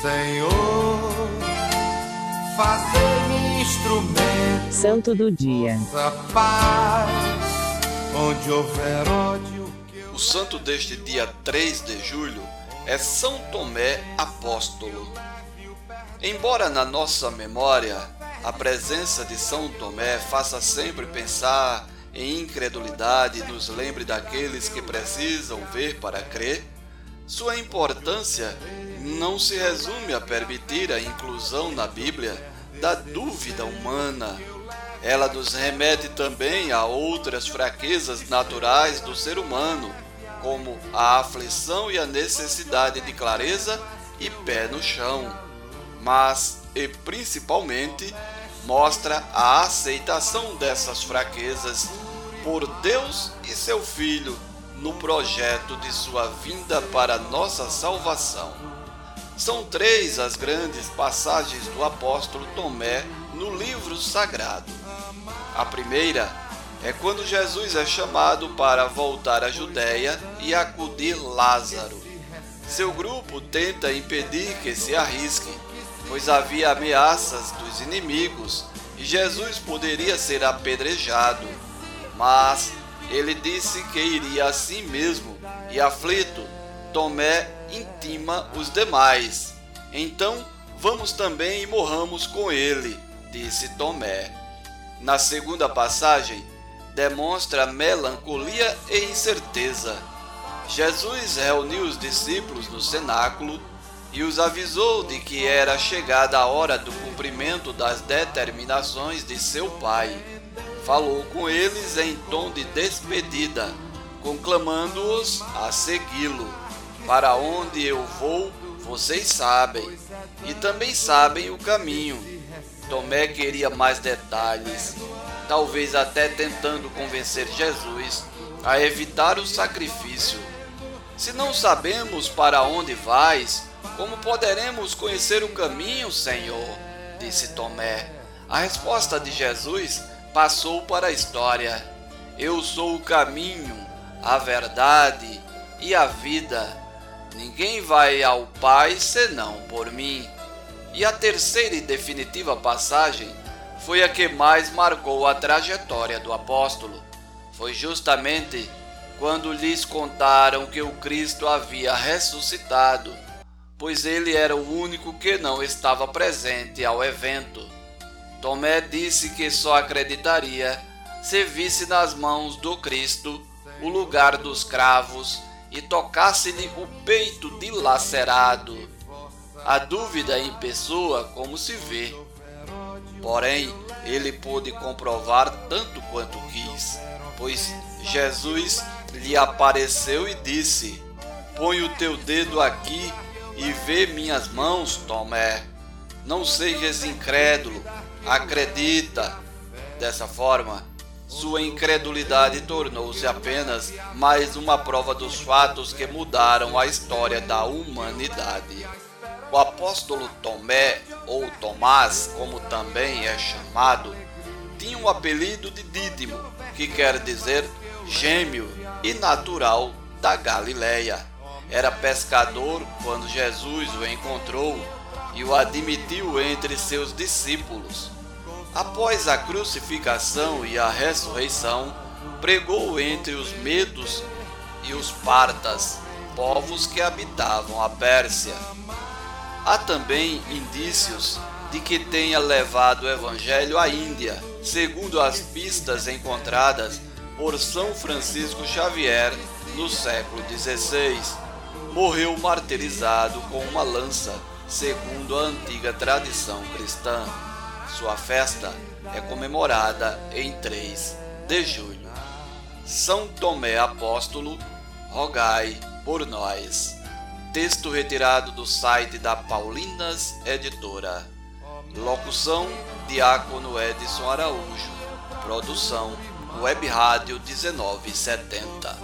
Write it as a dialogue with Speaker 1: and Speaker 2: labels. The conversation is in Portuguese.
Speaker 1: Senhor, fazer-me instrumento. Santo do dia. Paz, onde houver ódio.
Speaker 2: O santo deste dia 3 de julho é São Tomé Apóstolo. Embora na nossa memória a presença de São Tomé faça sempre pensar em incredulidade e nos lembre daqueles que precisam ver para crer, sua importância não se resume a permitir a inclusão na Bíblia da dúvida humana. Ela nos remete também a outras fraquezas naturais do ser humano, como a aflição e a necessidade de clareza e pé no chão. Mas, e principalmente, mostra a aceitação dessas fraquezas por Deus e seu Filho no projeto de sua vinda para nossa salvação. São três as grandes passagens do apóstolo Tomé no livro sagrado. A primeira é quando Jesus é chamado para voltar à Judéia e acudir Lázaro. Seu grupo tenta impedir que se arrisque, pois havia ameaças dos inimigos e Jesus poderia ser apedrejado. Mas ele disse que iria assim mesmo, e aflito, Tomé intima os demais. Então, vamos também e morramos com ele, disse Tomé. Na segunda passagem, demonstra melancolia e incerteza. Jesus reuniu os discípulos no cenáculo e os avisou de que era chegada a hora do cumprimento das determinações de seu Pai falou com eles em tom de despedida, conclamando-os a segui-lo. Para onde eu vou, vocês sabem, e também sabem o caminho. Tomé queria mais detalhes, talvez até tentando convencer Jesus a evitar o sacrifício. Se não sabemos para onde vais, como poderemos conhecer o caminho, Senhor? disse Tomé. A resposta de Jesus passou para a história. Eu sou o caminho, a verdade e a vida. Ninguém vai ao Pai senão por mim. E a terceira e definitiva passagem foi a que mais marcou a trajetória do apóstolo. Foi justamente quando lhes contaram que o Cristo havia ressuscitado, pois ele era o único que não estava presente ao evento. Tomé disse que só acreditaria se visse nas mãos do Cristo o lugar dos cravos e tocasse-lhe o peito dilacerado. A dúvida em pessoa, como se vê. Porém, ele pôde comprovar tanto quanto quis, pois Jesus lhe apareceu e disse: Põe o teu dedo aqui e vê minhas mãos, Tomé. Não sejas incrédulo, acredita. Dessa forma, sua incredulidade tornou-se apenas mais uma prova dos fatos que mudaram a história da humanidade. O apóstolo Tomé, ou Tomás, como também é chamado, tinha o apelido de Dídimo, que quer dizer gêmeo e natural da Galileia. Era pescador quando Jesus o encontrou e o admitiu entre seus discípulos. Após a crucificação e a ressurreição, pregou entre os medos e os partas, povos que habitavam a Pérsia. Há também indícios de que tenha levado o evangelho à Índia, segundo as pistas encontradas por São Francisco Xavier no século XVI. Morreu martirizado com uma lança, segundo a antiga tradição cristã. Sua festa é comemorada em 3 de julho. São Tomé Apóstolo, rogai por nós. Texto retirado do site da Paulinas Editora. Locução: Diácono Edson Araújo. Produção: Web Rádio 1970.